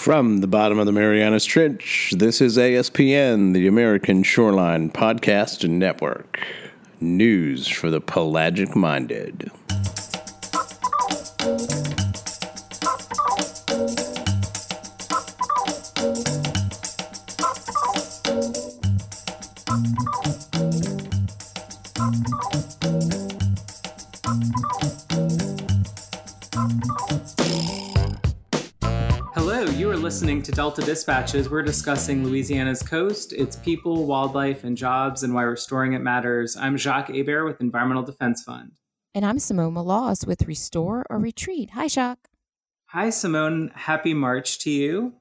From the bottom of the Marianas Trench, this is ASPN, the American Shoreline Podcast Network. News for the pelagic minded. Delta Dispatches. We're discussing Louisiana's coast, its people, wildlife, and jobs, and why restoring it matters. I'm Jacques Hebert with Environmental Defense Fund. And I'm Simone Maloz with Restore or Retreat. Hi, Jacques. Hi, Simone. Happy March to you.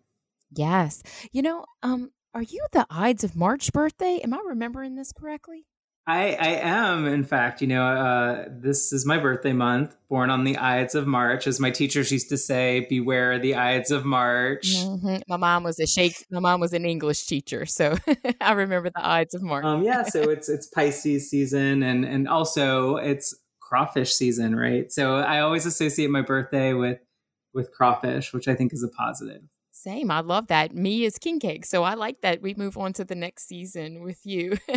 Yes. You know, um, are you the Ides of March birthday? Am I remembering this correctly? I, I am, in fact, you know, uh, this is my birthday month, born on the Ides of March. As my teachers used to say, beware the Ides of March. Mm-hmm. My mom was a Shakespeare, my mom was an English teacher, so I remember the Ides of March. Um, yeah, so it's it's Pisces season and and also it's crawfish season, right? So I always associate my birthday with with crawfish, which I think is a positive. Same. I love that. Me is king cake. So I like that we move on to the next season with you.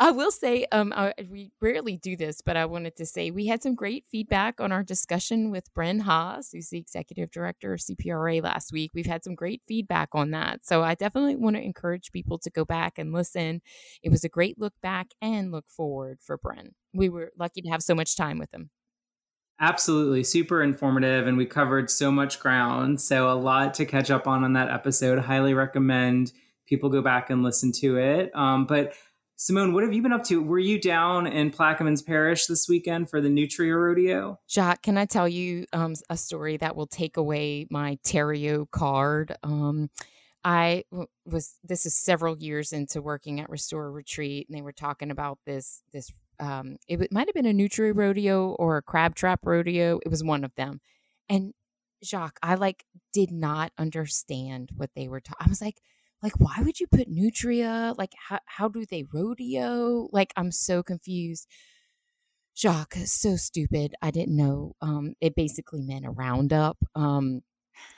I will say, um, I, we rarely do this, but I wanted to say we had some great feedback on our discussion with Bren Haase, who's the executive director of CPRA last week. We've had some great feedback on that. So I definitely want to encourage people to go back and listen. It was a great look back and look forward for Bren. We were lucky to have so much time with him. Absolutely, super informative, and we covered so much ground. So, a lot to catch up on on that episode. Highly recommend people go back and listen to it. Um, but, Simone, what have you been up to? Were you down in Plaquemines Parish this weekend for the Nutria Rodeo? Jacques, can I tell you um, a story that will take away my Terrio card? Um, I was this is several years into working at Restore Retreat, and they were talking about this this um, it might have been a nutria rodeo or a crab trap rodeo. It was one of them. And Jacques, I like did not understand what they were talking. I was like, like, why would you put nutria? Like, how, how do they rodeo? Like, I'm so confused. Jacques, so stupid. I didn't know. Um, it basically meant a roundup. Um,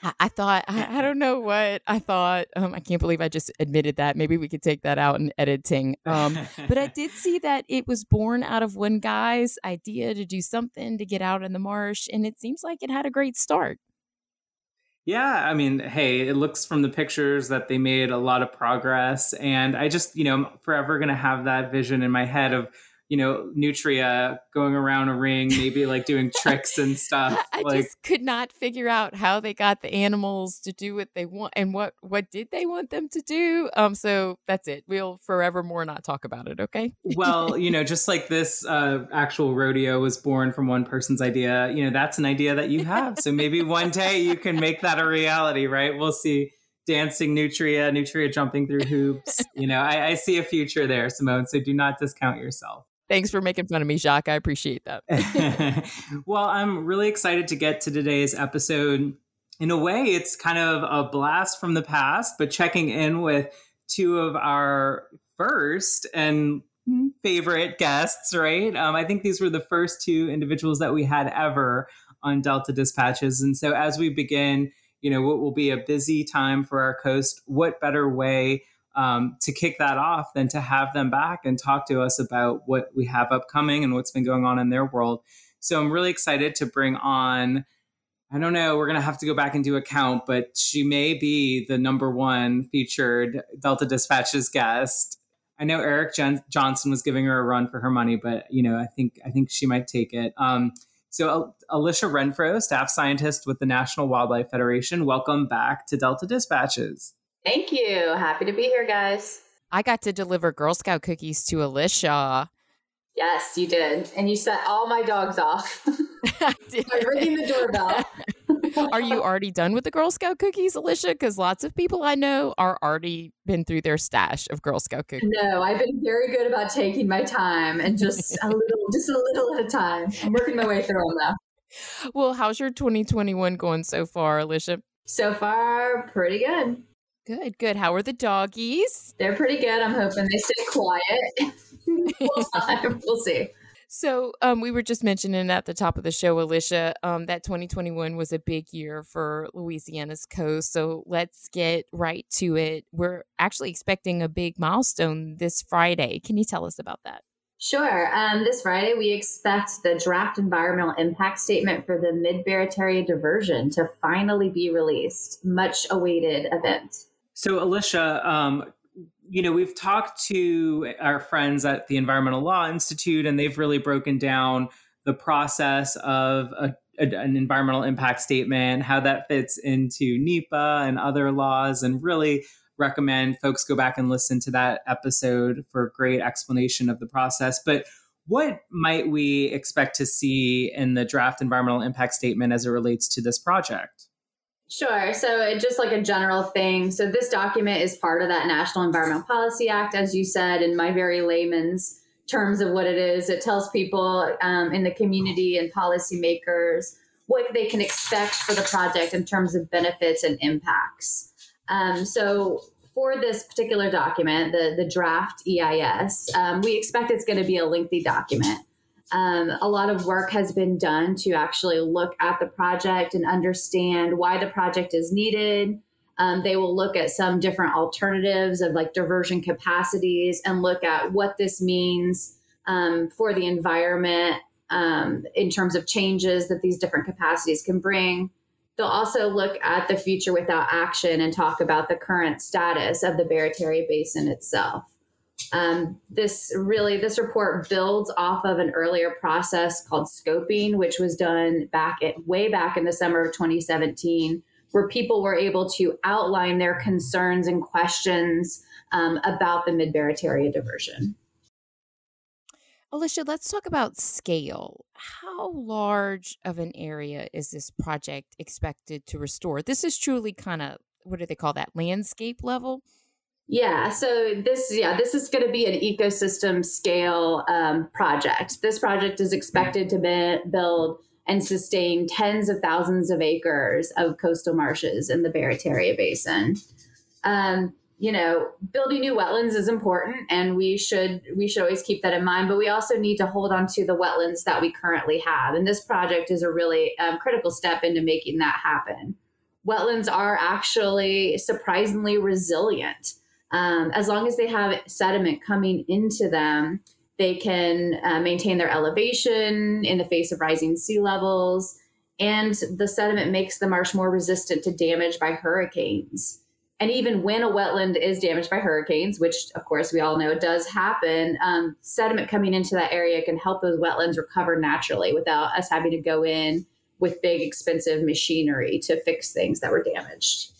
I, I thought I, I, don't know what I thought. Um, I can't believe I just admitted that. Maybe we could take that out in editing. Um, but I did see that it was born out of one guy's idea to do something to get out in the marsh, and it seems like it had a great start. Yeah, I mean, hey, it looks from the pictures that they made a lot of progress, and I just, you know, I'm forever gonna have that vision in my head of you know, Nutria going around a ring, maybe like doing tricks and stuff. I like, just could not figure out how they got the animals to do what they want and what what did they want them to do. Um, so that's it. We'll forevermore not talk about it. Okay. well, you know, just like this uh, actual rodeo was born from one person's idea. You know, that's an idea that you have. So maybe one day you can make that a reality, right? We'll see dancing nutria, nutria jumping through hoops. You know, I, I, see a future there, Simone. So do not discount yourself. Thanks for making fun of me, Jacques. I appreciate that. well, I'm really excited to get to today's episode. In a way, it's kind of a blast from the past, but checking in with two of our first and favorite guests, right? Um, I think these were the first two individuals that we had ever on Delta Dispatches. And so as we begin, you know, what will be a busy time for our coast, what better way um, to kick that off than to have them back and talk to us about what we have upcoming and what's been going on in their world. So I'm really excited to bring on. I don't know. We're gonna have to go back and do a count, but she may be the number one featured Delta Dispatches guest. I know Eric Jen- Johnson was giving her a run for her money, but you know, I think I think she might take it. Um, so, Alisha Renfro, staff scientist with the National Wildlife Federation, welcome back to Delta Dispatches. Thank you. Happy to be here, guys. I got to deliver Girl Scout cookies to Alisha. Yes, you did. And you set all my dogs off by ringing the doorbell. are you already done with the Girl Scout cookies, Alisha? Because lots of people I know are already been through their stash of Girl Scout cookies. No, I've been very good about taking my time and just a little, just a little at a time. I'm working my way through them though. Well, how's your 2021 going so far, Alisha? So far, pretty good. Good, good. How are the doggies? They're pretty good. I'm hoping they stay quiet. we'll, we'll see. So um, we were just mentioning at the top of the show, Alisha, um, that 2021 was a big year for Louisiana's coast. So let's get right to it. We're actually expecting a big milestone this Friday. Can you tell us about that? Sure. Um, this Friday, we expect the draft environmental impact statement for the Mid Barataria diversion to finally be released. Much awaited event. So, Alisha, um, you know, we've talked to our friends at the Environmental Law Institute, and they've really broken down the process of a, a, an environmental impact statement, how that fits into NEPA and other laws, and really recommend folks go back and listen to that episode for a great explanation of the process. But what might we expect to see in the draft environmental impact statement as it relates to this project? Sure. So, just like a general thing. So, this document is part of that National Environmental Policy Act, as you said, in my very layman's terms of what it is. It tells people um, in the community and policymakers what they can expect for the project in terms of benefits and impacts. Um, so, for this particular document, the, the draft EIS, um, we expect it's going to be a lengthy document. Um, a lot of work has been done to actually look at the project and understand why the project is needed. Um, they will look at some different alternatives of like diversion capacities and look at what this means um, for the environment um, in terms of changes that these different capacities can bring. They'll also look at the future without action and talk about the current status of the Barataria Basin itself. Um, this really, this report builds off of an earlier process called scoping, which was done back at way back in the summer of 2017, where people were able to outline their concerns and questions um, about the Mid Barataria diversion. Alisha, let's talk about scale. How large of an area is this project expected to restore? This is truly kind of what do they call that landscape level? Yeah, so this yeah this is going to be an ecosystem scale um, project. This project is expected to be, build and sustain tens of thousands of acres of coastal marshes in the Barataria Basin. Um, you know, building new wetlands is important, and we should we should always keep that in mind. But we also need to hold on to the wetlands that we currently have, and this project is a really um, critical step into making that happen. Wetlands are actually surprisingly resilient um, as long as they have sediment coming into them, they can uh, maintain their elevation in the face of rising sea levels. And the sediment makes the marsh more resistant to damage by hurricanes. And even when a wetland is damaged by hurricanes, which of course we all know does happen, um, sediment coming into that area can help those wetlands recover naturally without us having to go in with big, expensive machinery to fix things that were damaged.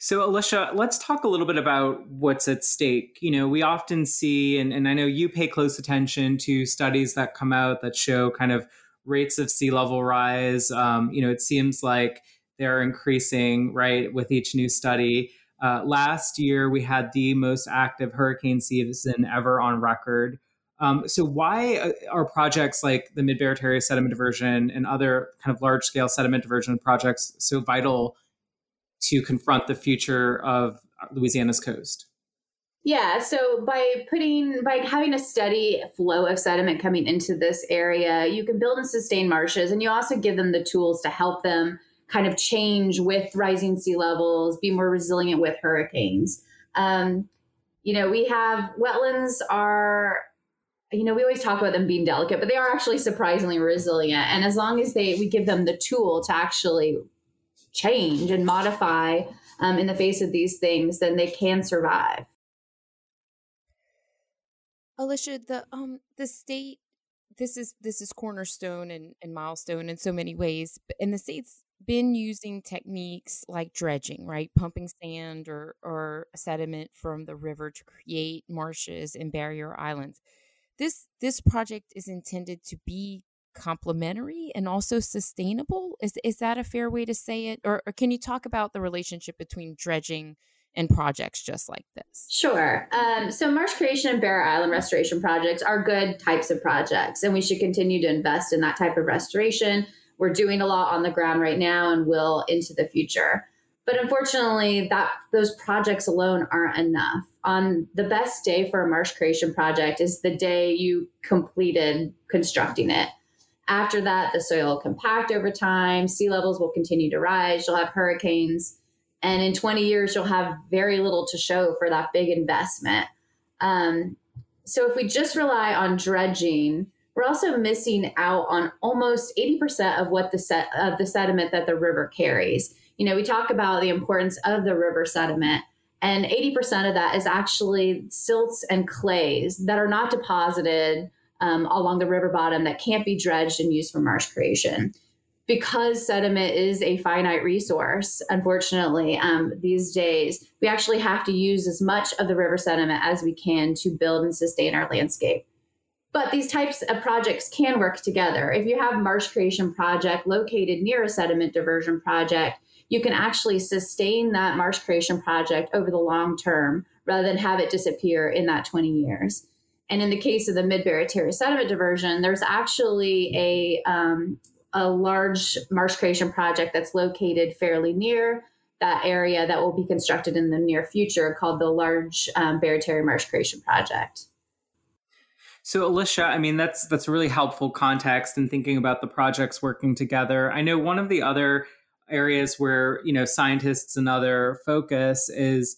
So, Alisha, let's talk a little bit about what's at stake. You know, we often see, and, and I know you pay close attention to studies that come out that show kind of rates of sea level rise. Um, you know, it seems like they're increasing, right, with each new study. Uh, last year, we had the most active hurricane season ever on record. Um, so, why uh, are projects like the Mid Barataria sediment diversion and other kind of large scale sediment diversion projects so vital to confront the future of Louisiana's coast? Yeah, so by putting by having a steady flow of sediment coming into this area, you can build and sustain marshes and you also give them the tools to help them kind of change with rising sea levels, be more resilient with hurricanes. Um, you know, we have wetlands are you know, we always talk about them being delicate, but they are actually surprisingly resilient. And as long as they we give them the tool to actually change and modify um, in the face of these things, then they can survive. Alisha, the um the state this is this is cornerstone and, and milestone in so many ways. And the state's been using techniques like dredging, right? Pumping sand or or sediment from the river to create marshes and barrier islands. This this project is intended to be complementary and also sustainable. Is is that a fair way to say it? Or, or can you talk about the relationship between dredging and projects just like this? Sure. Um, so marsh creation and barrier island restoration projects are good types of projects, and we should continue to invest in that type of restoration. We're doing a lot on the ground right now, and will into the future. But unfortunately, that those projects alone aren't enough on the best day for a marsh creation project is the day you completed constructing it. After that, the soil will compact over time, sea levels will continue to rise, you'll have hurricanes, and in 20 years, you'll have very little to show for that big investment. Um, so if we just rely on dredging, we're also missing out on almost 80% of what the set of the sediment that the river carries. You know, we talk about the importance of the river sediment, and 80% of that is actually silts and clays that are not deposited um, along the river bottom that can't be dredged and used for marsh creation. Because sediment is a finite resource, unfortunately, um, these days, we actually have to use as much of the river sediment as we can to build and sustain our landscape. But these types of projects can work together. If you have marsh creation project located near a sediment diversion project, you can actually sustain that marsh creation project over the long term rather than have it disappear in that 20 years. And in the case of the mid Barataria sediment diversion, there's actually a, um, a large marsh creation project that's located fairly near that area that will be constructed in the near future called the Large um, Barataria Marsh Creation Project. So Alisha, I mean that's that's really helpful context in thinking about the projects working together. I know one of the other areas where you know scientists and other focus is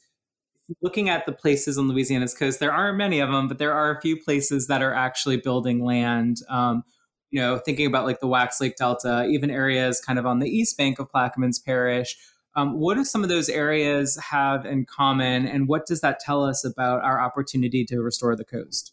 looking at the places on Louisiana's coast. There aren't many of them, but there are a few places that are actually building land. Um, you know, thinking about like the Wax Lake Delta, even areas kind of on the east bank of Plaquemines Parish. Um, what do some of those areas have in common, and what does that tell us about our opportunity to restore the coast?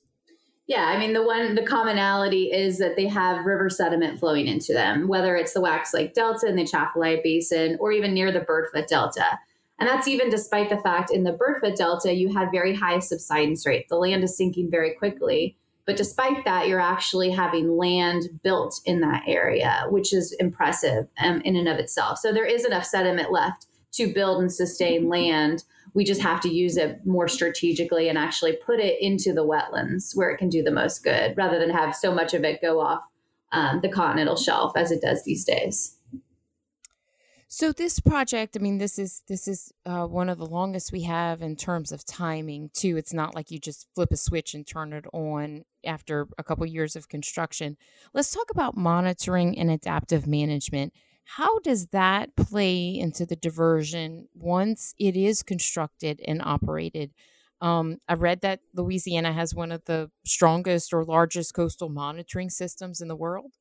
Yeah, I mean the one the commonality is that they have river sediment flowing into them, whether it's the Wax Lake Delta in the Atchafalaya Basin or even near the Birdfoot Delta. And that's even despite the fact in the Birdfoot Delta you have very high subsidence rate. The land is sinking very quickly. But despite that, you're actually having land built in that area, which is impressive um, in and of itself. So there is enough sediment left to build and sustain land we just have to use it more strategically and actually put it into the wetlands where it can do the most good rather than have so much of it go off um, the continental shelf as it does these days. So this project, I mean, this is this is uh, one of the longest we have in terms of timing too. It's not like you just flip a switch and turn it on after a couple years of construction. Let's talk about monitoring and adaptive management. How does that play into the diversion once it is constructed and operated? Um, I read that Louisiana has one of the strongest or largest coastal monitoring systems in the world.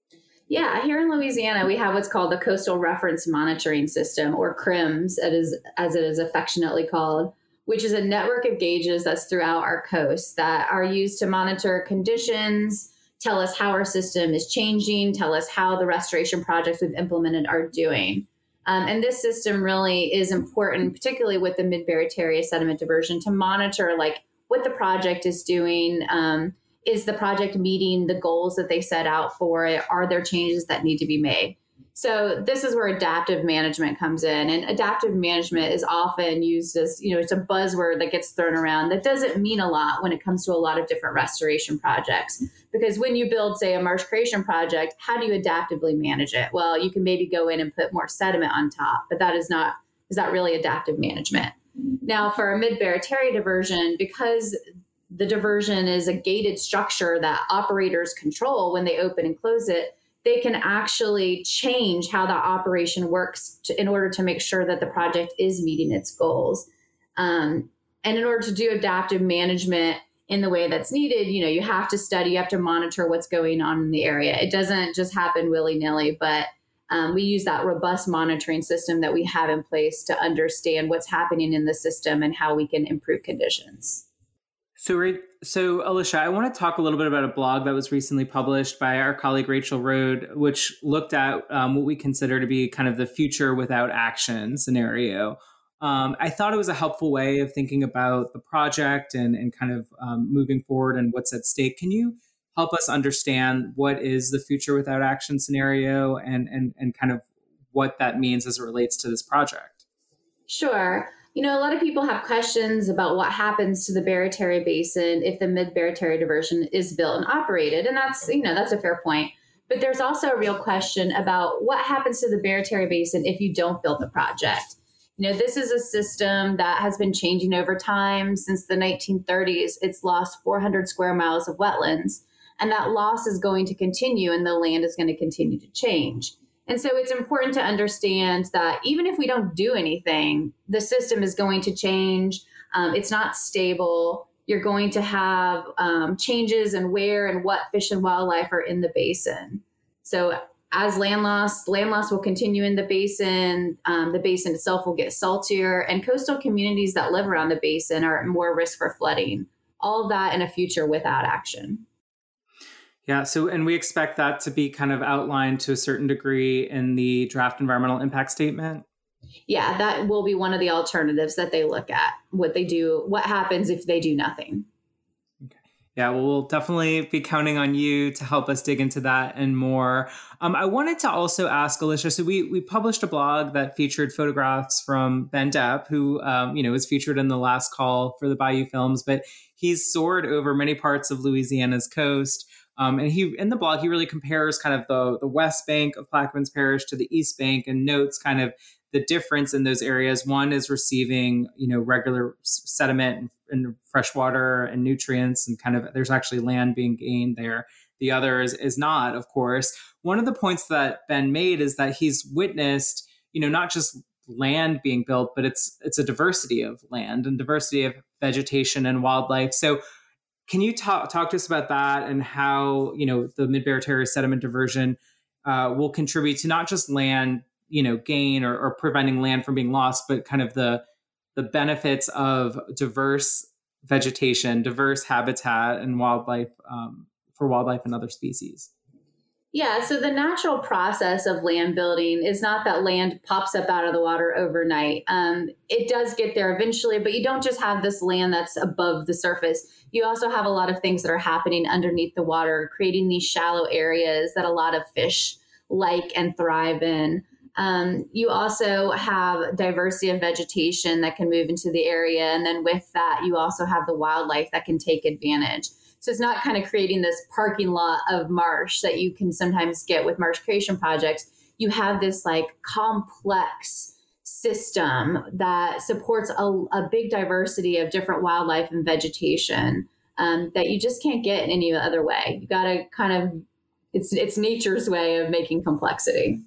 Yeah, here in Louisiana, we have what's called the Coastwide Reference Monitoring System, or CRIMS, as it is affectionately called, which is a network of gauges that's throughout our coast that are used to monitor conditions, tell us how our system is changing, tell us how the restoration projects we've implemented are doing. Um, and this system really is important, particularly with the mid Barataria sediment diversion, to monitor like what the project is doing. Um, is the project meeting the goals that they set out for it? Are there changes that need to be made? So this is where adaptive management comes in. And adaptive management is often used as, you know, it's a buzzword that gets thrown around that doesn't mean a lot when it comes to a lot of different restoration projects. Because when you build, say, a marsh creation project, how do you adaptively manage it? Well, you can maybe go in and put more sediment on top, but that is not is that really adaptive management. Now, for a mid Barataria diversion, because the diversion is a gated structure that operators control when they open and close it, they can actually change how the operation works to, in order to make sure that the project is meeting its goals. Um, and in order to do adaptive management in the way that's needed, you know, you have to study, you have to monitor what's going on in the area. It doesn't just happen willy nilly, but um, we use that robust monitoring system that we have in place to understand what's happening in the system and how we can improve conditions. So, so Alisha, I want to talk a little bit about a blog that was recently published by our colleague Rachel Rode, which looked at um, what we consider to be kind of the future without action scenario. Um, I thought it was a helpful way of thinking about the project and, and kind of um, moving forward and what's at stake. Can you help us understand what is the future without action scenario and, and, and kind of what that means as it relates to this project? Sure you know, a lot of people have questions about what happens to the Barataria Basin if the mid Barataria diversion is built and operated. And that's, you know, that's a fair point. But there's also a real question about what happens to the Barataria Basin if you don't build the project. You know, this is a system that has been changing over time since the 1930s. It's lost 400 square miles of wetlands, and that loss is going to continue, and the land is going to continue to change. And so it's important to understand that even if we don't do anything, the system is going to change. Um, it's not stable. You're going to have um, changes in where and what fish and wildlife are in the basin. So as land loss, land loss will continue in the basin. Um, the basin itself will get saltier, and coastal communities that live around the basin are at more risk for flooding. All of that in a future without action. Yeah, so and we expect that to be kind of outlined to a certain degree in the draft environmental impact statement. Yeah, that will be one of the alternatives that they look at. What they do, what happens if they do nothing. Okay. Yeah, well, we'll definitely be counting on you to help us dig into that and more. Um, I wanted to also ask Alisha. So we we published a blog that featured photographs from Ben Depp, who um, you know was featured in the last call for the Bayou Films, but he's soared over many parts of Louisiana's coast. Um, and he in the blog he really compares kind of the the west bank of Plaquemines Parish to the east bank and notes kind of the difference in those areas. One is receiving you know regular sediment and, fresh water and nutrients and kind of there's actually land being gained there. The other is, is not, of course. One of the points that Ben made is that he's witnessed you know not just land being built, but it's it's a diversity of land and diversity of vegetation and wildlife. So can you talk talk to us about that and how you know the mid Barataria sediment diversion uh, will contribute to not just land you know gain or, or, preventing land from being lost, but kind of the the benefits of diverse vegetation, diverse habitat, and wildlife um, for wildlife and other species. Yeah, so the natural process of land building is not that land pops up out of the water overnight. Um, it does get there eventually, but you don't just have this land that's above the surface. You also have a lot of things that are happening underneath the water, creating these shallow areas that a lot of fish like and thrive in. Um, you also have diversity of vegetation that can move into the area. And then with that, you also have the wildlife that can take advantage. So it's not kind of creating this parking lot of marsh that you can sometimes get with marsh creation projects. You have this like complex system that supports a, a big diversity of different wildlife and vegetation um, that you just can't get in any other way. You got to kind of it's it's nature's way of making complexity.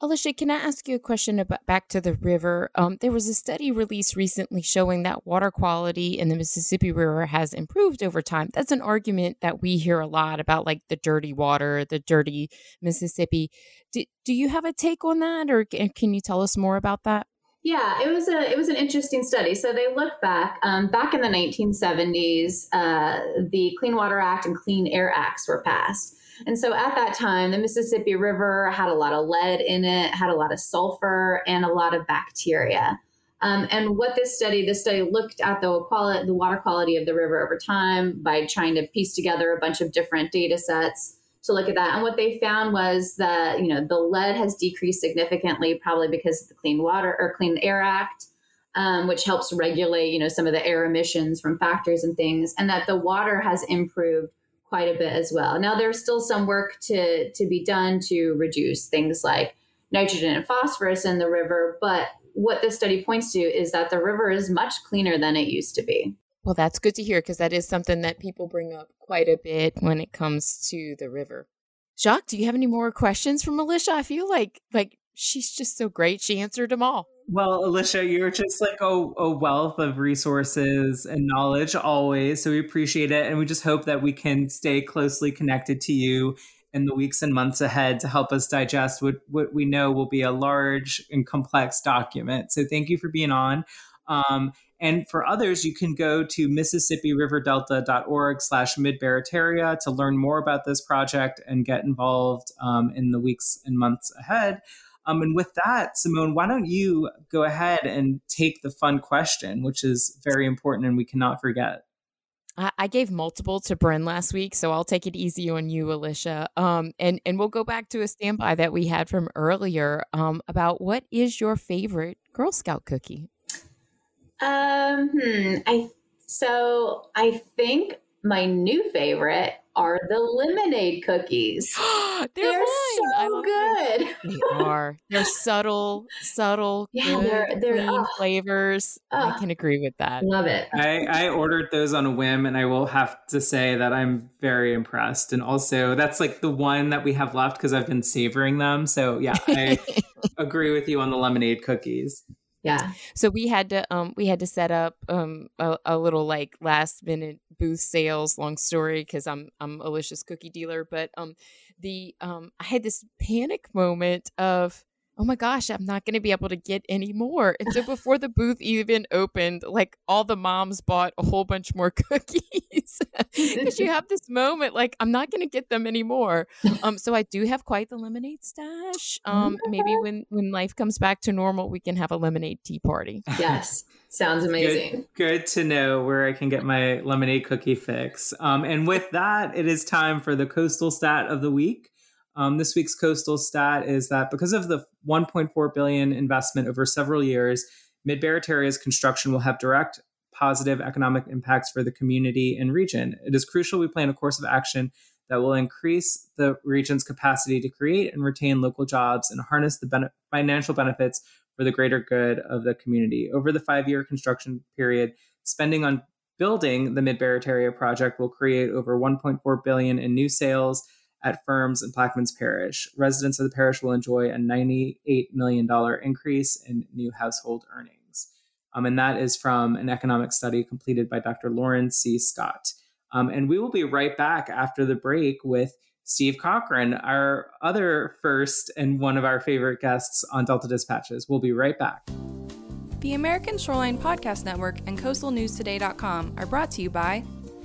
Alisha, can I ask you a question about back to the river? Um, there was a study released recently showing that water quality in the Mississippi River has improved over time. That's an argument that we hear a lot about, like the dirty water, the dirty Mississippi. Do, do you have a take on that, or can you tell us more about that? Yeah, it was a it was an interesting study. So they looked back um, back in the 1970s. Uh, the Clean Water Act and Clean Air Acts were passed and so at that time, the Mississippi River had a lot of lead in it, had a lot of sulfur, and a lot of bacteria. Um, and what this study, this study looked at the quality, the water quality of the river over time by trying to piece together a bunch of different data sets to look at that. And what they found was that you know the lead has decreased significantly, probably because of the Clean Water or Clean Air Act, um, which helps regulate you know some of the air emissions from factories and things, and that the water has improved quite a bit as well. Now there's still some work to to be done to reduce things like nitrogen and phosphorus in the river, but what this study points to is that the river is much cleaner than it used to be. Well, that's good to hear because that is something that people bring up quite a bit when it comes to the river. Jacques, do you have any more questions for Alisha? I feel like like she's just so great. She answered them all. Well, Alisha, you're just like a, a, wealth of resources and knowledge always. So we appreciate it. And we just hope that we can stay closely connected to you in the weeks and months ahead to help us digest what, what we know will be a large and complex document. So thank you for being on. Um, and for others, you can go to MississippiRiverDelta.org slash midbarataria to learn more about this project and get involved um, in the weeks and months ahead. Um, and with that, Simone, why don't you go ahead and take the fun question, which is very important and we cannot forget. I gave multiple to Bren last week, so I'll take it easy on you, Alisha. Um, and and we'll go back to a standby that we had from earlier um, about what is your favorite Girl Scout cookie? Um, hmm, I so I think my new favorite are the lemonade cookies. They're, They're so good. they are. They're subtle, subtle, Yeah, good, they're- they're- clean oh. flavors. I can agree with that. Love it. I, I ordered those on a whim, and I will have to say that I'm very impressed. And also, that's like the one that we have left because I've been savoring them. So, yeah, I agree with you on the lemonade cookies. Yeah. so we had to um we had to set up um a, a little like last minute booth sales long story because i'm i'm alisha's cookie dealer but um the um i had this panic moment of oh my gosh i'm not going to be able to get any more and so before the booth even opened like all the moms bought a whole bunch more cookies because you have this moment like i'm not going to get them anymore um so i do have quite the lemonade stash um maybe when when life comes back to normal we can have a lemonade tea party Yes. Sounds amazing. Good to know where I can get my lemonade cookie fix. Um, and with that, it is time for the coastal stat of the week. Um, this week's coastal stat is that because of the 1.4 billion investment over several years, Mid Barataria's construction will have direct positive economic impacts for the community and region. It is crucial we plan a course of action that will increase the region's capacity to create and retain local jobs and harness the bene- financial benefits for the greater good of the community. Over the five year construction period, spending on building the Mid Barataria project will create over 1.4 billion in new sales at firms in Plaquemines Parish. Residents of the parish will enjoy a $98 million increase in new household earnings. Um, and that is from an economic study completed by Dr. Loren C. Scott. Um, and we will be right back after the break with Steve Cochran, our other first and one of our favorite guests on Delta Dispatches. We'll be right back. The American Shoreline Podcast Network and CoastalNewsToday.com are brought to you by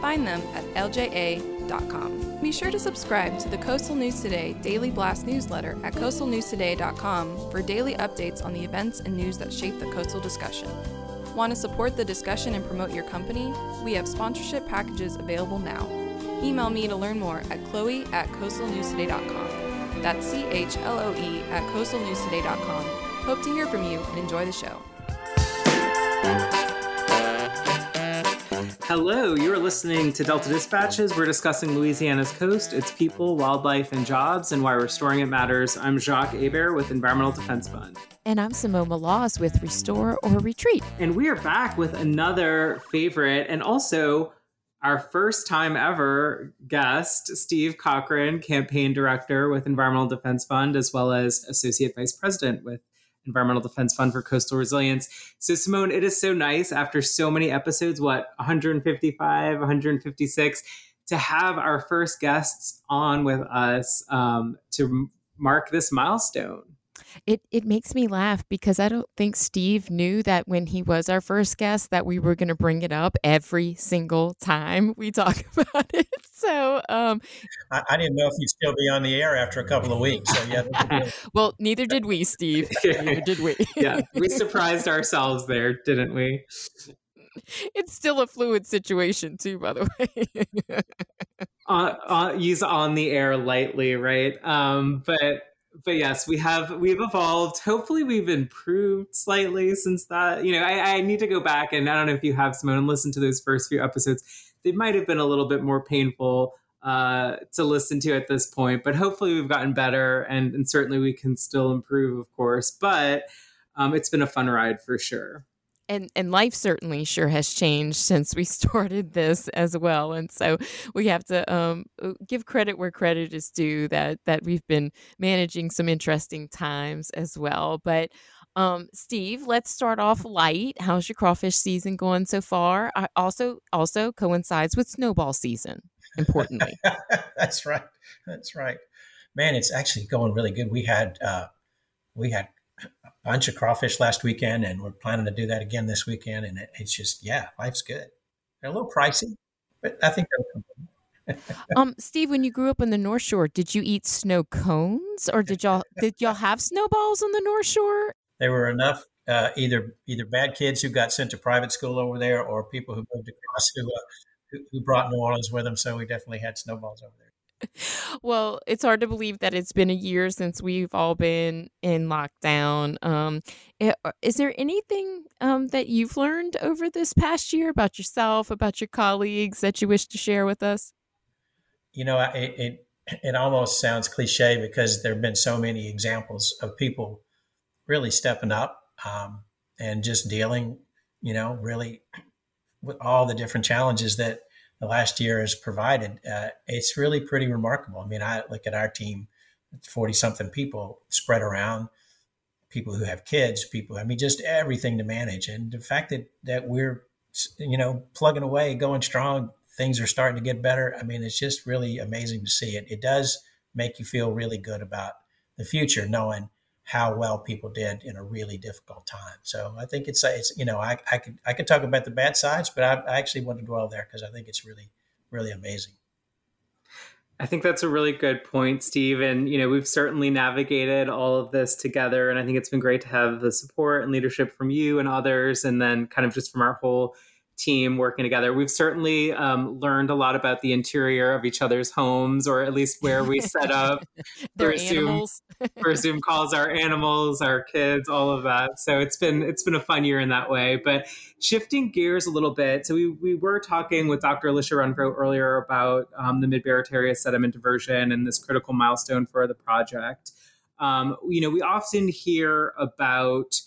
Find them at lja.com. Be sure to subscribe to the Coastal News Today Daily Blast newsletter at coastalnewstoday.com for daily updates on the events and news that shape the coastal discussion. Want to support the discussion and promote your company? We have sponsorship packages available now. Email me to learn more at chloe at coastalnewstoday.com. That's C H L O E at coastalnewstoday.com. Hope to hear from you and enjoy the show. Hello, you're listening to Delta Dispatches. We're discussing Louisiana's coast, its people, wildlife, and jobs, and why restoring it matters. I'm Jacques Hebert with Environmental Defense Fund. And I'm Simone Maloz with Restore or Retreat. And we are back with another favorite and also our first time ever guest, Steve Cochran, campaign director with Environmental Defense Fund, as well as associate vice president with Environmental Defense Fund for Coastal Resilience. So, Simone, it is so nice after so many episodes, what, 155, 156, to have our first guests on with us um, to mark this milestone. It it makes me laugh because I don't think Steve knew that when he was our first guest that we were going to bring it up every single time we talk about it. So, um, I, I didn't know if you'd still be on the air after a couple of weeks. So yeah, well, neither did we, Steve. neither did we. yeah, we surprised ourselves there, didn't we? it's still a fluid situation too, by the way. uh, uh, use on the air lightly, right? Um, but but yes, we have we've evolved. Hopefully, we've improved slightly since that. You know, I, I need to go back and I don't know if you have Simone and listen to those first few episodes. They might have been a little bit more painful uh, to listen to at this point, but hopefully we've gotten better, and, and certainly we can still improve, of course. But um, it's been a fun ride for sure and and life certainly sure has changed since we started this as well and so we have to um, give credit where credit is due that that we've been managing some interesting times as well but um, Steve, let's start off light. How's your crawfish season going so far? I also also coincides with snowball season. Importantly, that's right. That's right. Man, it's actually going really good. We had uh, we had bunch of crawfish last weekend, and we're planning to do that again this weekend. And it, it's just, yeah, life's good. They're a little pricey, but I think they'll come. um, Steve, when you grew up on the North Shore, did you eat snow cones, or did y'all did y'all have snowballs on the North Shore? There were enough uh, either either bad kids who got sent to private school over there, or people who moved across who uh, who brought New Orleans with them. So we definitely had snowballs over there. Well, it's hard to believe that it's been a year since we've all been in lockdown. Um, eh, uh, is there anything um, that you've learned over this past year about yourself, about your colleagues that you wish to share with us? You know, it, it it almost sounds cliche because there have been so many examples of people really stepping up um, and just dealing, you know, really with all the different challenges that the last year has provided. Uh, it's really pretty remarkable. I mean, I look at our team, 40 something people spread around, people who have kids, people, I mean, just everything to manage. And the fact that, that we're, you know, plugging away, going strong, things are starting to get better. I mean, it's just really amazing to see it. It does make you feel really good about the future, knowing how well people did in a really difficult time. So I think it's it's you know I I could I could talk about the bad sides, but I, I actually want to dwell there because I think it's really really amazing. I think that's a really good point, Steve. And you know we've certainly navigated all of this together, and I think it's been great to have the support and leadership from you and others, and then kind of just from our whole team working together. We've certainly um, learned a lot about the interior of each other's homes, or at least where we set up. Their animals. for Zoom calls, our animals, our kids, all of that. So it's been it's been a fun year in that way. But shifting gears a little bit, so we we were talking with Dr. Alisha Renfro earlier about um, the Mid Barataria sediment diversion and this critical milestone for the project. Um, you know, we often hear about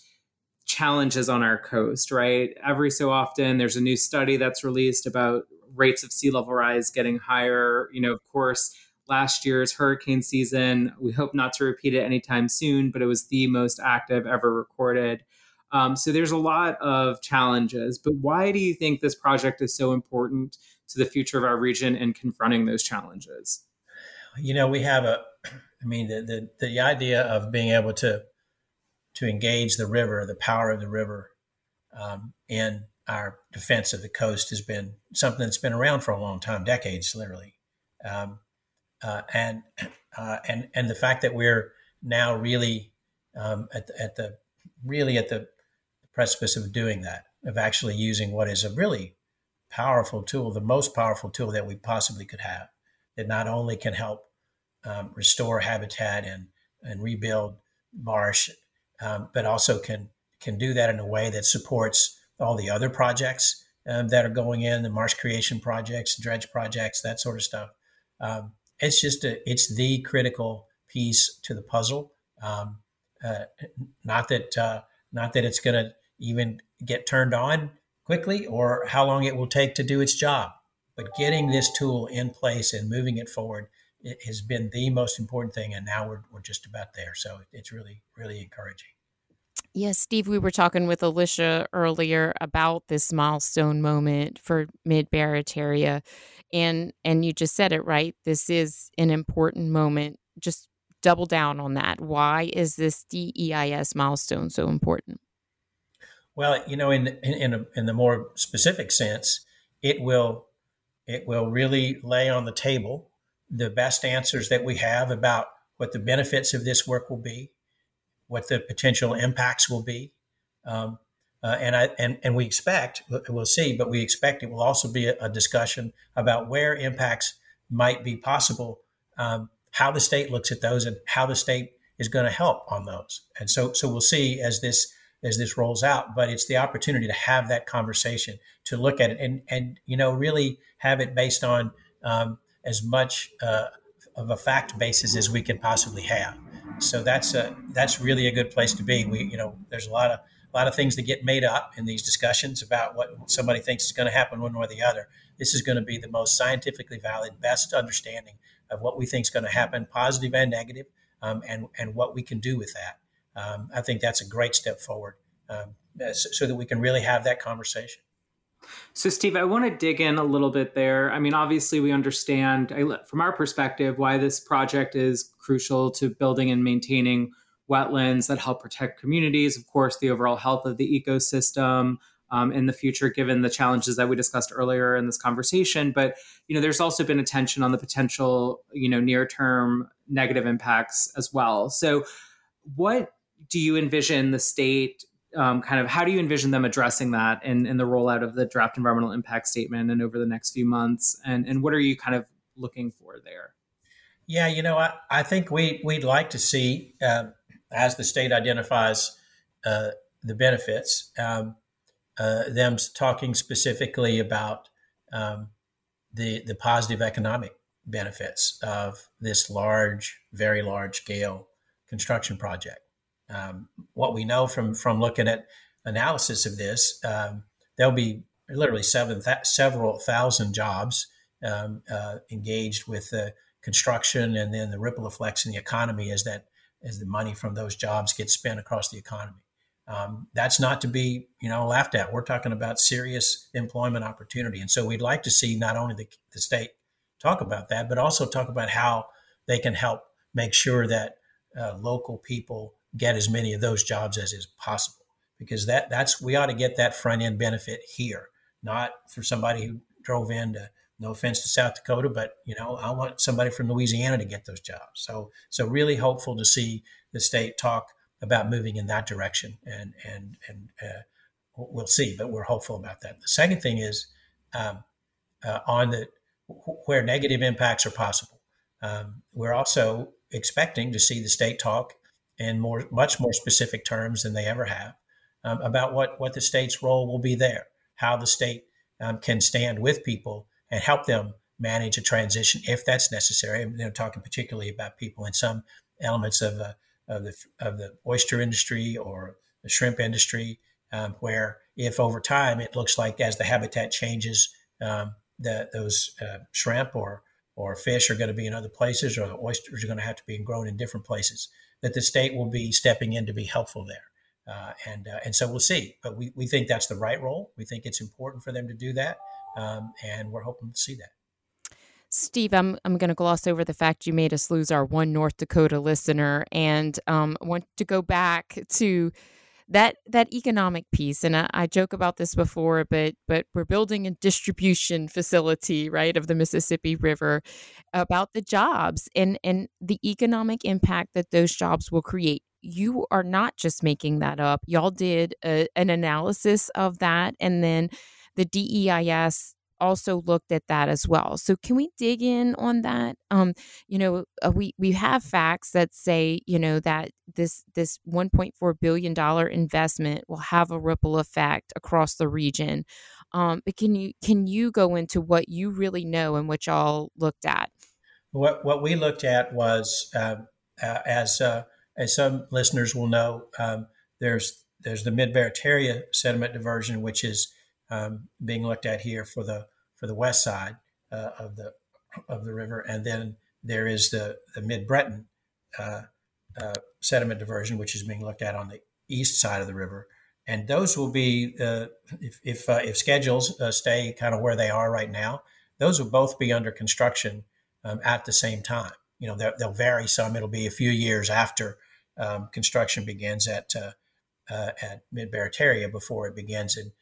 challenges on our coast, right? Every so often, there's a new study that's released about rates of sea level rise getting higher. You know, of course, last year's hurricane season, we hope not to repeat it anytime soon, but it was the most active ever recorded. Um, so there's a lot of challenges. But why do you think this project is so important to the future of our region and confronting those challenges? You know, we have a, I mean, the, the, the idea of being able to to engage the river, the power of the river, um, in our defense of the coast has been something that's been around for a long time, decades, literally. Um, uh, and uh, and and the fact that we're now really um, at, the, at the really at the precipice of doing that, of actually using what is a really powerful tool, the most powerful tool that we possibly could have, that not only can help um, restore habitat and and rebuild marsh um, but also can can do that in a way that supports all the other projects um, that are going in, the marsh creation projects, dredge projects, that sort of stuff. Um, it's just a, it's the critical piece to the puzzle. Um, uh, not that uh, not that it's going to even get turned on quickly or how long it will take to do its job, but getting this tool in place and moving it forward it has been the most important thing, and now we're, we're just about there. So it's really, really encouraging. Yes, Steve, we were talking with Alisha earlier about this milestone moment for Mid Barataria, and and you just said it right. This is an important moment. Just double down on that. Why is this DEIS milestone so important? Well, you know, in in in, a, in the more specific sense, it will it will really lay on the table the best answers that we have about what the benefits of this work will be, what the potential impacts will be. Um, uh, and I and, and we expect we'll see, but we expect it will also be a, a discussion about where impacts might be possible, um, how the state looks at those, and how the state is going to help on those. And so so we'll see as this as this rolls out. But it's the opportunity to have that conversation, to look at it, and and you know really have it based on um, as much uh, of a fact basis as we can possibly have. So that's a that's really a good place to be. We you know there's a lot of a lot of things that get made up in these discussions about what somebody thinks is going to happen one way or the other. This is going to be the most scientifically valid, best understanding of what we think is going to happen, positive and negative, um, and and what we can do with that. Um, I think that's a great step forward, um, so, so that we can really have that conversation. So, Steve, I want to dig in a little bit there. I mean, obviously, we understand from our perspective why this project is crucial to building and maintaining wetlands that help protect communities, of course, the overall health of the ecosystem. Um, in the future, given the challenges that we discussed earlier in this conversation, but you know, there's also been attention on the potential, you know, near-term negative impacts as well. So, what do you envision the state um, kind of how do you envision them addressing that in, in the rollout of the draft environmental impact statement and over the next few months? And, and what are you kind of looking for there? Yeah, you know, I, I think we, we'd like to see, uh, as the state identifies uh, the benefits, um, uh, them talking specifically about um, the, the positive economic benefits of this large, very large scale construction project. Um, what we know from from looking at analysis of this, um, there'll be literally seven th- several thousand jobs um, uh, engaged with the construction, and then the ripple effects in the economy as that as the money from those jobs gets spent across the economy. Um, that's not to be you know laughed at. We're talking about serious employment opportunity, and so we'd like to see not only the, the state talk about that, but also talk about how they can help make sure that uh, local people get as many of those jobs as is possible. Because that that's we ought to get that front end benefit here not for somebody who drove in to no offense to south dakota but you know i want somebody from louisiana to get those jobs. So so really hopeful to see the state talk about moving in that direction and and and uh, we'll see but we're hopeful about that. The second thing is um, uh, on the where negative impacts are possible. Um, we're also expecting to see the state talk in more, much more specific terms than they ever have um, about what, what the state's role will be there, how the state um, can stand with people and help them manage a transition if that's necessary. I'm you know, talking particularly about people in some elements of, uh, of, the, of the oyster industry or the shrimp industry, um, where if over time it looks like as the habitat changes, um, that those uh, shrimp or or fish are going to be in other places, or the oysters are going to have to be grown in different places that the state will be stepping in to be helpful there. Uh, and uh, and so we'll see. But we, we think that's the right role. We think it's important for them to do that, um, and we're hoping to see that. Steve, I'm I'm going to gloss over the fact you made us lose our one North Dakota listener, and um, want to go back to that that economic piece and I, I, joke about this before but but we're building a distribution facility right of the mississippi river about the jobs and and the economic impact that those jobs will create. You are not just making that up. Y'all did a, an analysis of that and then the deis also looked at that as well. So can we dig in on that? Um, you know, uh, we we have facts that say you know that this this 1.4 billion dollar investment will have a ripple effect across the region. Um, but can you can you go into what you really know and what y'all looked at? What what we looked at was uh, uh, as uh, as some listeners will know, um, there's there's the Mid Barataria sediment diversion, which is um, being looked at here for the the west side uh, of the of the river, and then there is the the Mid Breton uh, uh, sediment diversion, which is being looked at on the east side of the river. And those will be uh, if if, uh, if schedules uh, stay kind of where they are right now, those will both be under construction um, at the same time. You know, they'll vary some. It'll be a few years after um, construction begins at at Mid Barataria before it begins in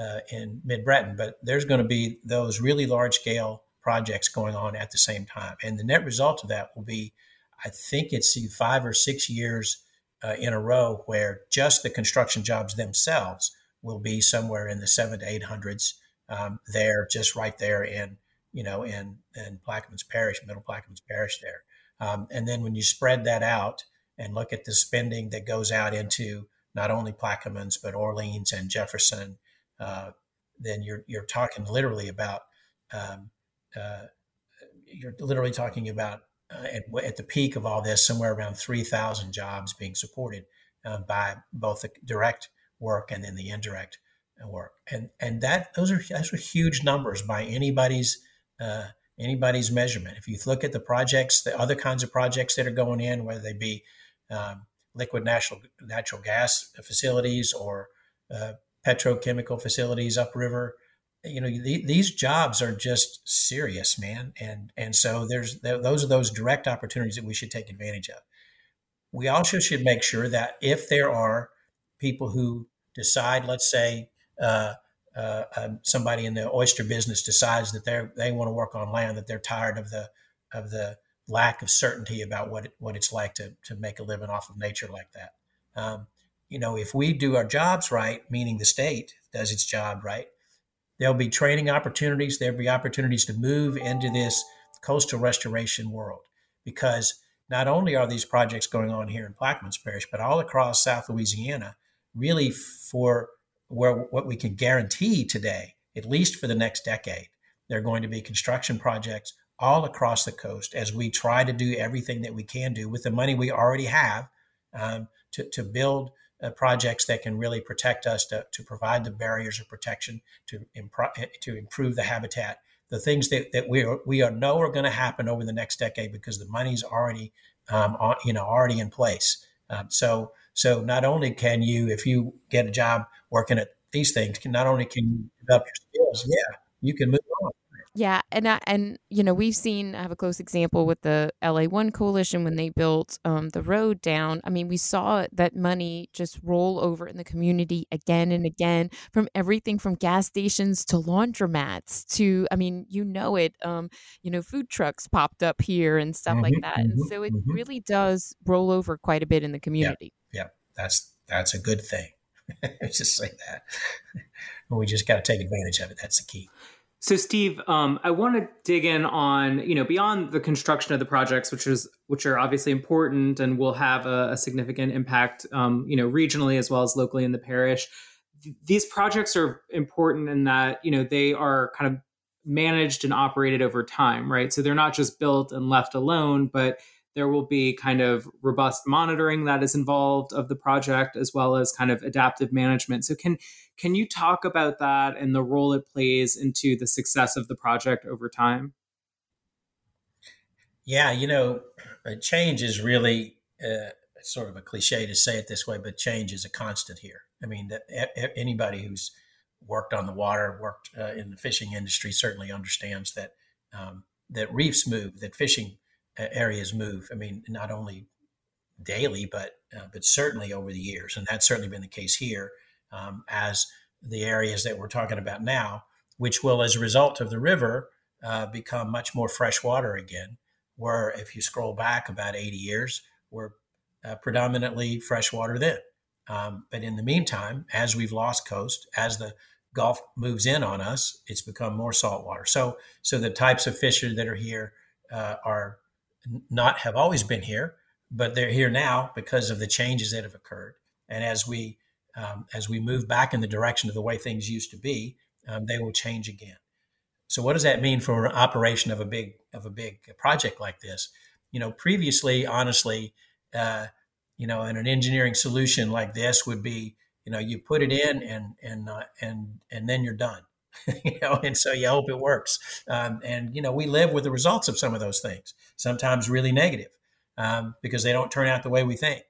uh, in Mid Breton, but there's going to be those really large scale projects going on at the same time. And the net result of that will be, I think it's five or six years uh, in a row where just the construction jobs themselves will be somewhere in the seven to eight hundreds um, there, just right there in, you know, in, in Plaquemines Parish, Middle Plaquemines Parish there. Um, and then when you spread that out and look at the spending that goes out into not only Plaquemines, but Orleans and Jefferson uh, then you're you're talking literally about um, uh, you're literally talking about uh, at, at, the peak of all this somewhere around 3,000 jobs being supported uh, by both the direct work and then the indirect work. And and that those are those are huge numbers by anybody's uh, anybody's measurement. If you look at the projects the other kinds of projects that are going in whether they be um, liquid natural natural gas facilities or uh, petrochemical facilities upriver. You know, the, these jobs are just serious, man, and and so there's those are those direct opportunities that we should take advantage of. We also should make sure that if there are people who decide, let's say, uh, uh, um, somebody in the oyster business decides that they they want to work on land, that they're tired of the of the lack of certainty about what what it's like to to make a living off of nature like that. Um, you know, if we do our jobs right, meaning the state does its job right, there'll be training opportunities. There'll be opportunities to move into this coastal restoration world because not only are these projects going on here in Plaquemines Parish, but all across South Louisiana, really for where what we can guarantee today, at least for the next decade, there are going to be construction projects all across the coast as we try to do everything that we can do with the money we already have um, to, to build uh, projects that can really protect us, to, to provide the barriers of protection, to, impro- to improve the habitat, the things that, that we, are, we are know are going to happen over the next decade because the money's already, um, on, you know, already in place. Um, so, so not only can you, if you get a job working at these things, can not only can you develop your skills, yeah, you can move. Yeah, and I, and you know we've seen I have a close example with the LA One Coalition when they built um, the road down. I mean, we saw that money just roll over in the community again and again from everything from gas stations to laundromats to I mean, you know it. Um, you know, food trucks popped up here and stuff mm-hmm, like that, mm-hmm, and so it mm-hmm. really does roll over quite a bit in the community. Yeah, yeah. that's that's a good thing. just say that. we just got to take advantage of it. That's the key. So, Steve, um, I want to dig in on you know beyond the construction of the projects, which is which are obviously important and will have a, a significant impact, um, you know, regionally as well as locally in the parish. Th- these projects are important in that you know they are kind of managed and operated over time, right? So they're not just built and left alone, but there will be kind of robust monitoring that is involved of the project as well as kind of adaptive management. So can can you talk about that and the role it plays into the success of the project over time? Yeah, you know, change is really uh, sort of a cliche to say it this way, but change is a constant here. I mean, anybody who's worked on the water, worked uh, in the fishing industry, certainly understands that um, that reefs move, that fishing areas move. I mean, not only daily, but uh, but certainly over the years, and that's certainly been the case here. Um, as the areas that we're talking about now, which will, as a result of the river, uh, become much more freshwater again. Where if you scroll back about 80 years, we're uh, predominantly freshwater then. Um, but in the meantime, as we've lost coast, as the Gulf moves in on us, it's become more saltwater. So, so the types of fish that are here uh, are not have always been here, but they're here now because of the changes that have occurred. And as we um, as we move back in the direction of the way things used to be, um, they will change again. So, what does that mean for an operation of a big of a big project like this? You know, previously, honestly, uh, you know, in an engineering solution like this would be, you know, you put it in and and uh, and and then you're done. you know, and so you hope it works. Um, and you know, we live with the results of some of those things. Sometimes really negative um, because they don't turn out the way we think.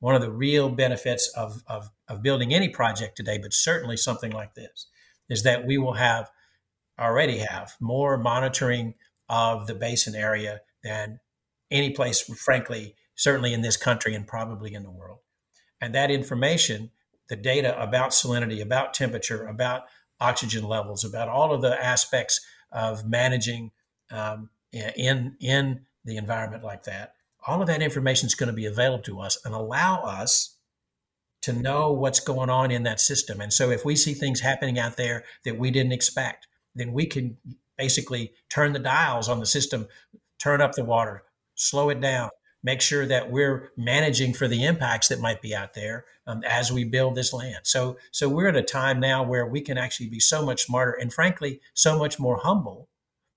One of the real benefits of, of of building any project today, but certainly something like this, is that we will have already have more monitoring of the basin area than any place, frankly, certainly in this country and probably in the world. And that information, the data about salinity, about temperature, about oxygen levels, about all of the aspects of managing um, in in the environment like that. All of that information is going to be available to us and allow us to know what's going on in that system. And so, if we see things happening out there that we didn't expect, then we can basically turn the dials on the system, turn up the water, slow it down, make sure that we're managing for the impacts that might be out there um, as we build this land. So, so we're at a time now where we can actually be so much smarter and, frankly, so much more humble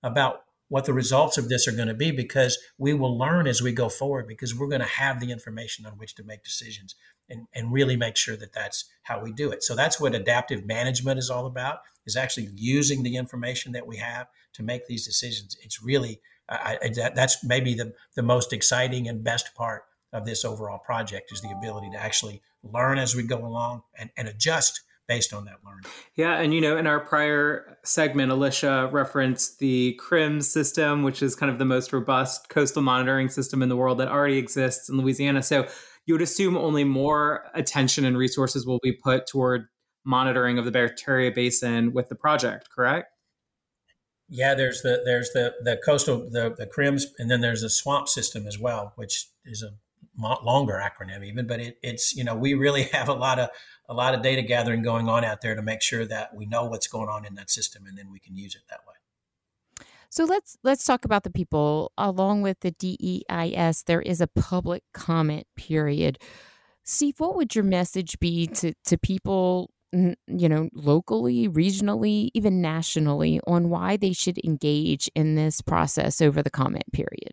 about what the results of this are going to be because we will learn as we go forward because we're going to have the information on which to make decisions and, and really make sure that that's how we do it. So that's what adaptive management is all about is actually using the information that we have to make these decisions. It's really I, I, that, that's maybe the, the most exciting and best part of this overall project is the ability to actually learn as we go along and, and adjust based on that learning. Yeah, and you know, in our prior segment, Alisha referenced the CRMS system, which is kind of the most robust coastal monitoring system in the world that already exists in Louisiana. So you would assume only more attention and resources will be put toward monitoring of the Barataria Basin with the project, correct? Yeah, there's the there's the the coastal the the CRMS, and then there's the swamp system as well, which is a longer acronym even, but it, it's you know we really have a lot of a lot of data gathering going on out there to make sure that we know what's going on in that system, and then we can use it that way. So let's let's talk about the people. Along with the DEIS, there is a public comment period. Steve, what would your message be to to people you know, locally, regionally, even nationally on why they should engage in this process over the comment period?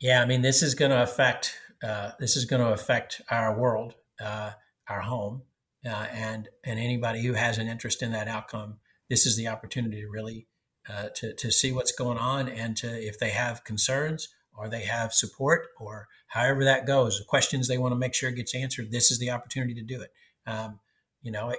Yeah, I mean, this is going to affect uh, this is going to affect our world, uh, our home, uh, and and anybody who has an interest in that outcome. This is the opportunity to really uh, to to see what's going on and to if they have concerns or they have support or however that goes, the questions they want to make sure gets answered. This is the opportunity to do it. Um, you know,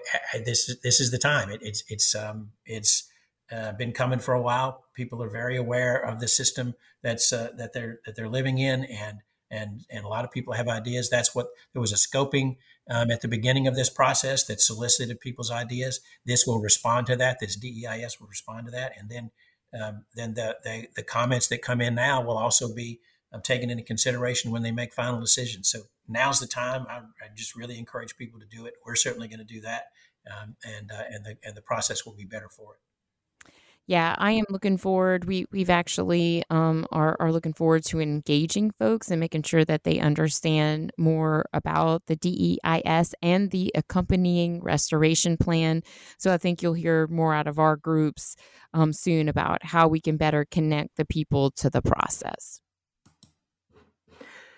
this is this is the time. It, it's it's um, it's uh, been coming for a while. People are very aware of the system that's uh, that they're that they're living in, and and and a lot of people have ideas. That's what there was a scoping um, at the beginning of this process that solicited people's ideas. This will respond to that. This DEIS will respond to that, and then um, then the, the, the comments that come in now will also be um, taken into consideration when they make final decisions. So now's the time. I, I just really encourage people to do it. We're certainly going to do that, um, and uh, and the and the process will be better for it. Yeah, I am looking forward. We we've actually um, are are looking forward to engaging folks and making sure that they understand more about the DEIS and the accompanying restoration plan. So I think you'll hear more out of our groups um, soon about how we can better connect the people to the process.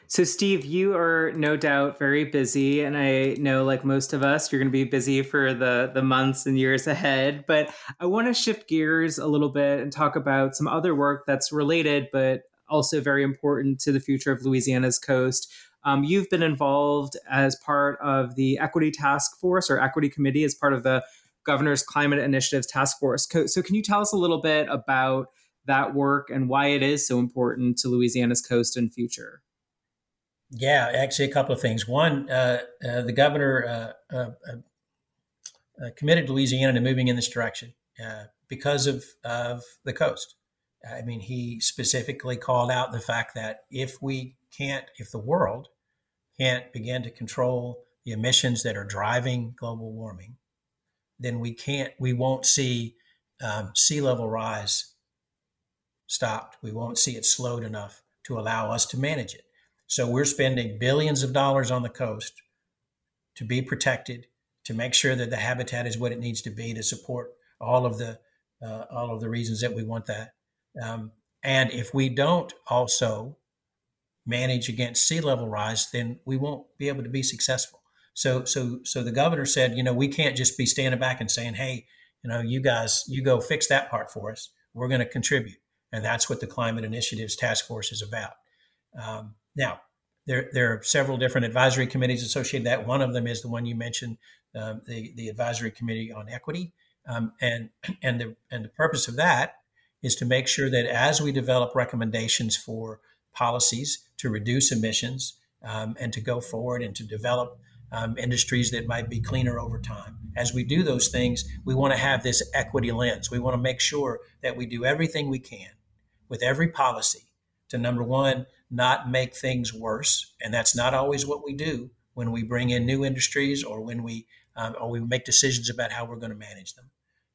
So, Steve, you are no doubt very busy, and I know, like most of us, you're going to be busy for the the months and years ahead. But I want to shift gears a little bit and talk about some other work that's related, but also very important to the future of Louisiana's coast. Um, you've been involved as part of the Equity Task Force or Equity Committee as part of the Governor's Climate Initiatives Task Force. So, can you tell us a little bit about that work and why it is so important to Louisiana's coast and future? Yeah, actually, a couple of things. One, uh, uh, the governor uh, uh, uh committed Louisiana to moving in this direction because of, of the coast. I mean, he specifically called out the fact that if we can't, if the world can't begin to control the emissions that are driving global warming, then we can't, we won't see um, sea level rise stopped. We won't see it slowed enough to allow us to manage it. So we're spending billions of dollars on the coast to be protected, to make sure that the habitat is what it needs to be to support all of the uh, all of the reasons that we want that. Um, and if we don't also manage against sea level rise, then we won't be able to be successful. So, so, so the governor said, you know, we can't just be standing back and saying, hey, you know, you guys, you go fix that part for us. We're going to contribute, and that's what the Climate Initiatives Task Force is about. Um, now, there, there are several different advisory committees associated with that. One of them is the one you mentioned, um, the, the Advisory Committee on Equity. Um, and, and, the, and the purpose of that is to make sure that as we develop recommendations for policies to reduce emissions um, and to go forward and to develop um, industries that might be cleaner over time. As we do those things, we want to have this equity lens. We want to make sure that we do everything we can with every policy to number one, not make things worse. And that's not always what we do when we bring in new industries or when we um, or we make decisions about how we're going to manage them.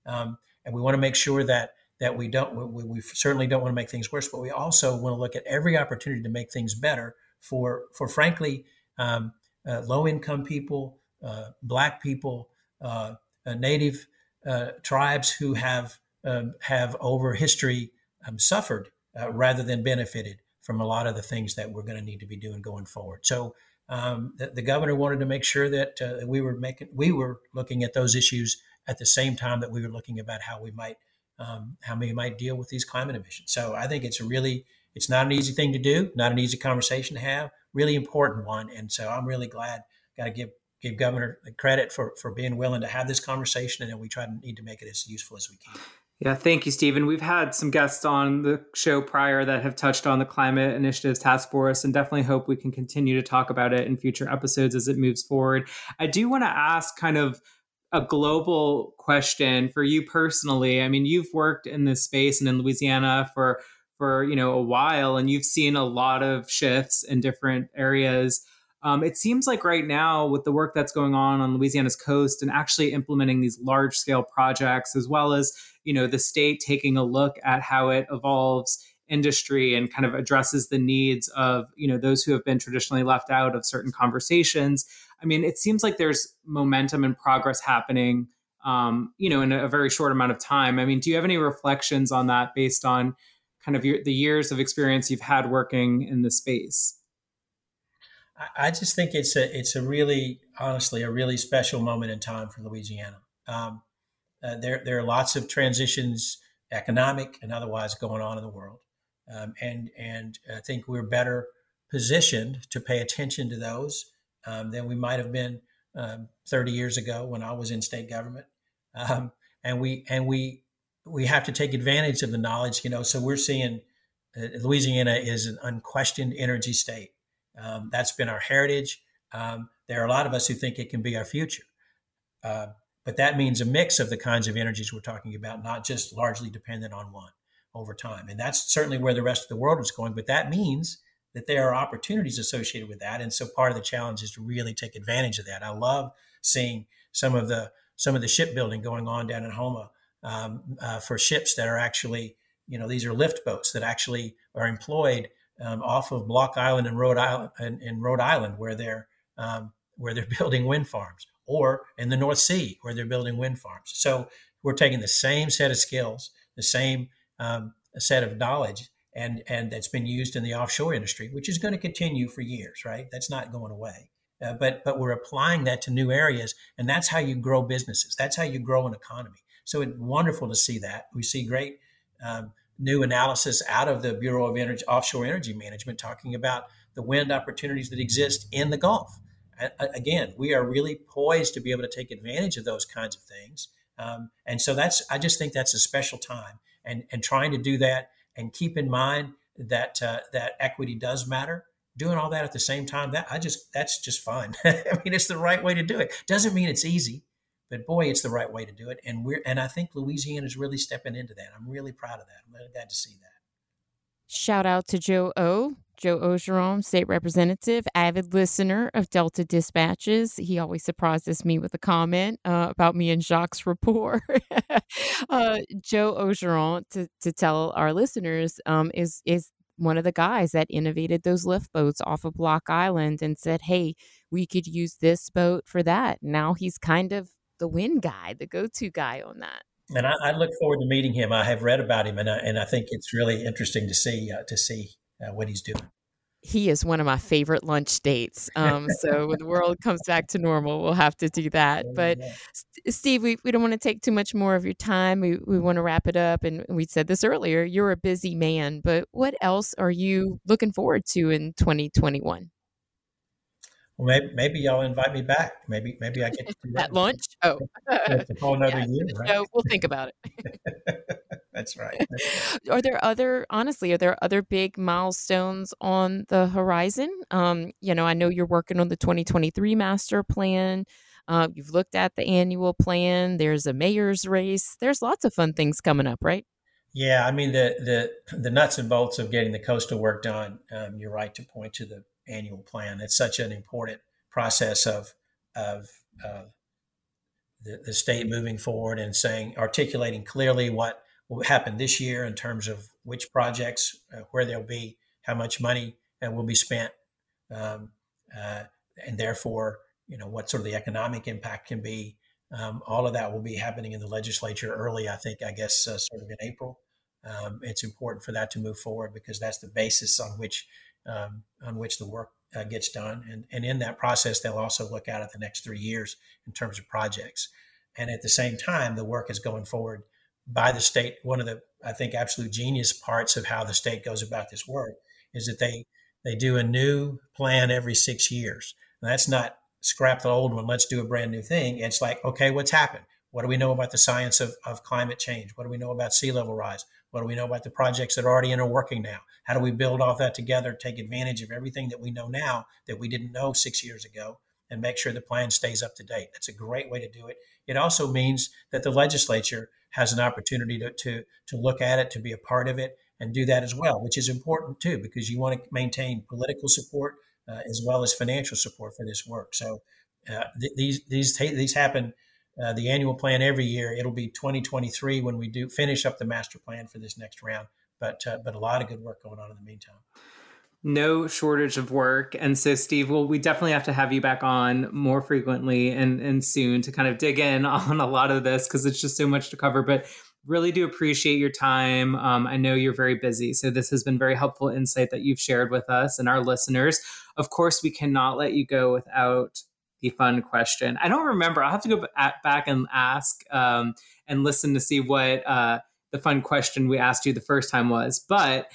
Um, and we want to make sure that that we don't we, we, certainly don't want to make things worse, but we also want to look at every opportunity to make things better for for frankly um, uh, low income people, uh, black people, uh, uh native uh, tribes who have um, have over history um, suffered uh, rather than benefited from a lot of the things that we're going to need to be doing going forward. So um, the, the, governor wanted to make sure that uh, we were making we were looking at those issues at the same time that we were looking about how we might um, how we might deal with these climate emissions. So I think it's a really it's not an easy thing to do, not an easy conversation to have, really important one. And so I'm really glad. Got to give give governor the credit for for being willing to have this conversation, and then we try to need to make it as useful as we can. Yeah, thank you, Stephen. We've had some guests on the show prior that have touched on the Climate Initiatives Task Force and definitely hope we can continue to talk about it in future episodes as it moves forward. I do want to ask kind of a global question for you personally. I mean, you've worked in this space and in Louisiana for for you know a while, and you've seen a lot of shifts in different areas. Um, it seems like right now, with the work that's going on on Louisiana's coast and actually implementing these large scale projects, as well as you know the state taking a look at how it evolves industry and kind of addresses the needs of you know those who have been traditionally left out of certain conversations. I mean, it seems like there's momentum and progress happening, um, you know, in a very short amount of time. I mean, do you have any reflections on that based on kind of your, the years of experience you've had working in the space? I just think it's a it's a really honestly a really special moment in time for Louisiana. Um, uh, there there are lots of transitions, economic and otherwise, going on in the world, um, and and I think we're better positioned to pay attention to those um, than we might have been um, 30 years ago when I was in state government. Um, and we and we we have to take advantage of the knowledge, you know. So we're seeing uh, Louisiana is an unquestioned energy state. Um, that's been our heritage. Um, there are a lot of us who think it can be our future. Uh, but that means a mix of the kinds of energies we're talking about, not just largely dependent on one over time. And that's certainly where the rest of the world is going. But that means that there are opportunities associated with that. And so part of the challenge is to really take advantage of that. I love seeing some of the some of the shipbuilding going on down in Houma um, uh, for ships that are actually, you know, these are lift boats that actually are employed um, off of Block Island in Rhode Island, in, in Rhode Island, where they're um, where they're building wind farms, or in the North Sea, where they're building wind farms. So we're taking the same set of skills, the same um, set of knowledge, and and that's been used in the offshore industry, which is going to continue for years, right? That's not going away. Uh, but but we're applying that to new areas, and that's how you grow businesses. That's how you grow an economy. So it's wonderful to see that. We see great um, new analysis out of the Bureau of Energy, Offshore Energy Management talking about the wind opportunities that exist in the Gulf. Again, we are really poised to be able to take advantage of those kinds of things. Um, and so that's, I just think that's a special time. And, and trying to do that and keep in mind that, uh, that equity does matter. Doing all that at the same time, that I just, that's just fine. I mean, it's the right way to do it. Doesn't mean it's easy but boy, it's the right way to do it. And we're and I think Louisiana is really stepping into that. I'm really proud of that. I'm really glad to see that. Shout out to Joe O. Joe Orgeron, state representative, avid listener of Delta Dispatches. He always surprises me with a comment uh, about me and Jacques rapport. uh, Joe Orgeron, to, to tell our listeners, um, is is one of the guys that innovated those lift boats off of Block Island and said, "Hey, we could use this boat for that." Now he's kind of the win guy, the go-to guy on that. And I, I, look forward to meeting him. I have read about him, and I, and I think it's really interesting to see uh, to see uh, what he's doing. He is one of my favorite lunch dates. Um, so when the world comes back to normal, we'll have to do that. But Steve, we, we don't want to take too much more of your time. We we want to wrap it up. And we said this earlier. You're a busy man, but what else are you looking forward to in 2021? Well, maybe, maybe y'all invite me back. Maybe maybe I get to do that lunch. Oh, it's a whole yeah. year. Right? No, we'll think about it. That's right. Are there other, honestly, are there other big milestones on the horizon? Um, you know, I know you're working on the 2023 master plan. Uh, you've looked at the annual plan. There's a mayor's race. There's lots of fun things coming up, right? Yeah, I mean the the the nuts and bolts of getting the coastal work done. Um, you're right to point to the annual plan. It's such an important process of of uh, the, the state moving forward and saying articulating clearly what will happen this year in terms of which projects, uh, where they'll be, how much money uh, will be spent, um, uh, and therefore you know what sort of the economic impact can be. Um, all of that will be happening in the legislature early. I think I guess uh, sort of in April. Um, it's important for that to move forward because that's the basis on which um, on which the work uh, gets done. And, and in that process, they'll also look out at the next three years in terms of projects. And at the same time, the work is going forward by the state. One of the, I think, absolute genius parts of how the state goes about this work is that they they do a new plan every six years. Now, that's not scrap the old one, let's do a brand new thing. It's like, okay, what's happened? What do we know about the science of, of climate change? What do we know about sea level rise? What do we know about the projects that are already in or working now? How do we build off that together, take advantage of everything that we know now that we didn't know six years ago, and make sure the plan stays up to date? That's a great way to do it. It also means that the legislature has an opportunity to, to, to look at it, to be a part of it, and do that as well, which is important too, because you want to maintain political support uh, as well as financial support for this work. So uh, th- these these these happen. Uh, the annual plan every year. It'll be 2023 when we do finish up the master plan for this next round. But uh, but a lot of good work going on in the meantime no shortage of work. And so, Steve, well, we definitely have to have you back on more frequently and, and soon to kind of dig in on a lot of this because it's just so much to cover. But really do appreciate your time. Um, I know you're very busy. So, this has been very helpful insight that you've shared with us and our listeners. Of course, we cannot let you go without the fun question. I don't remember. I'll have to go back and ask um, and listen to see what uh, the fun question we asked you the first time was. But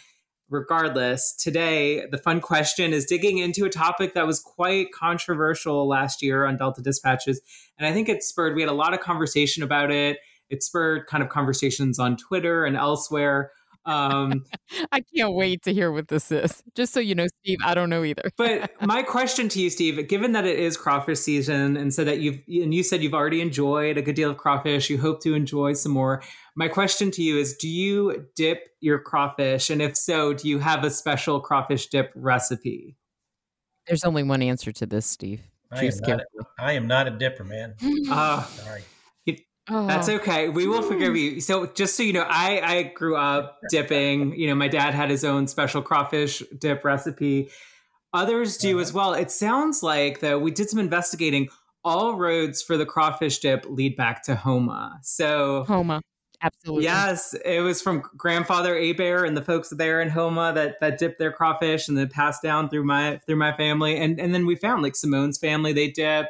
regardless, today the fun question is digging into a topic that was quite controversial last year on Delta Dispatches. And I think it spurred, we had a lot of conversation about it. It spurred kind of conversations on Twitter and elsewhere. Um, I can't wait to hear what this is. Just so you know, Steve, I don't know either. but my question to you, Steve, given that it is crawfish season, and so that you've and you said you've already enjoyed a good deal of crawfish, you hope to enjoy some more. My question to you is: Do you dip your crawfish, and if so, do you have a special crawfish dip recipe? There's only one answer to this, Steve. I am, not, I am not a dipper, man. Uh, Sorry. Oh. That's okay. We will forgive you. So, just so you know, I I grew up dipping. You know, my dad had his own special crawfish dip recipe. Others do uh-huh. as well. It sounds like though we did some investigating. All roads for the crawfish dip lead back to Houma. So Houma, absolutely. Yes, it was from grandfather Abear and the folks there in Houma that that dipped their crawfish and then passed down through my through my family. And and then we found like Simone's family they dip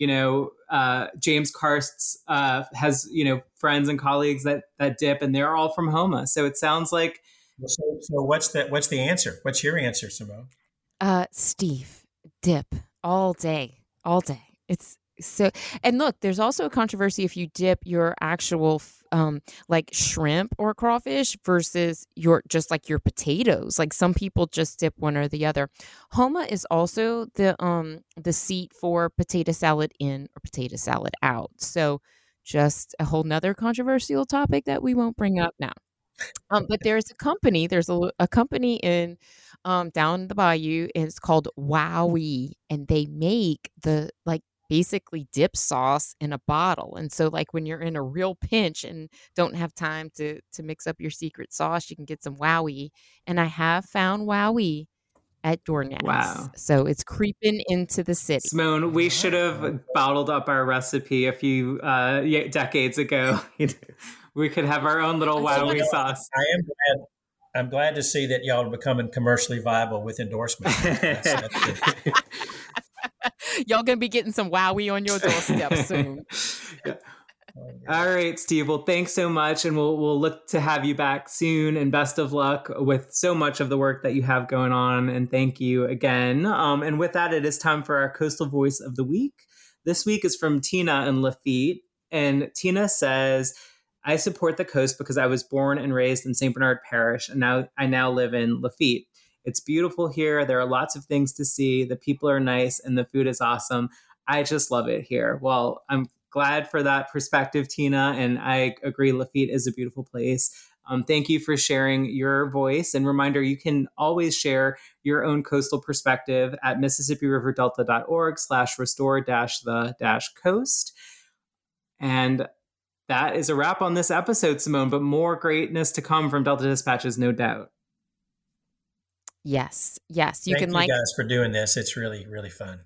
you know, uh, James Karsts uh, has you know friends and colleagues that that dip, and they're all from Houma. So it sounds like. So, so what's the what's the answer? What's your answer, Simone? Uh, Steve, dip all day, all day. It's so and look there's also a controversy if you dip your actual um like shrimp or crawfish versus your just like your potatoes. Like some people just dip one or the other. Houma is also the um the seat for potato salad in or potato salad out. So just a whole nother controversial topic that we won't bring up now. Um, but there's a company there's a, a company in um, down the bayou and it's called wowie and they make the like basically dip sauce in a bottle. And so like when you're in a real pinch and don't have time to to mix up your secret sauce, you can get some wowie. And I have found wowie at Dorignac's. Wow. So it's creeping into the city. Simone, we should have bottled up our recipe a few uh, decades ago. we could have our own little wowie sauce. I am glad. I'm glad to see that y'all are becoming commercially viable with endorsements. That's, that's Y'all gonna be getting some wowie on your doorstep soon. yeah. All right, Steve. Well, thanks so much, and we'll we'll look to have you back soon. And best of luck with so much of the work that you have going on. And thank you again. Um, and with that, it is time for our coastal voice of the week. This week is from Tina and Lafitte, and Tina says, "I support the coast because I was born and raised in St. Bernard Parish, and now I now live in Lafitte. It's beautiful here. There are lots of things to see. The people are nice and the food is awesome. I just love it here. Well, I'm glad for that perspective, Tina. And I agree, Lafitte is a beautiful place. Um, thank you for sharing your voice. And reminder, you can always share your own coastal perspective at MississippiRiverDelta.org slash restore dash the dash coast. And that is a wrap on this episode, Simone, but more greatness to come from Delta Dispatches, no doubt. Yes, yes. You can like. Thank can you like guys for doing this. It's really, really fun.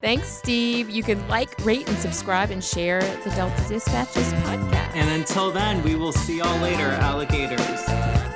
Thanks, Steve. You can like, rate, and subscribe and share the Delta Dispatches podcast. And until then, we will see y'all later, alligators.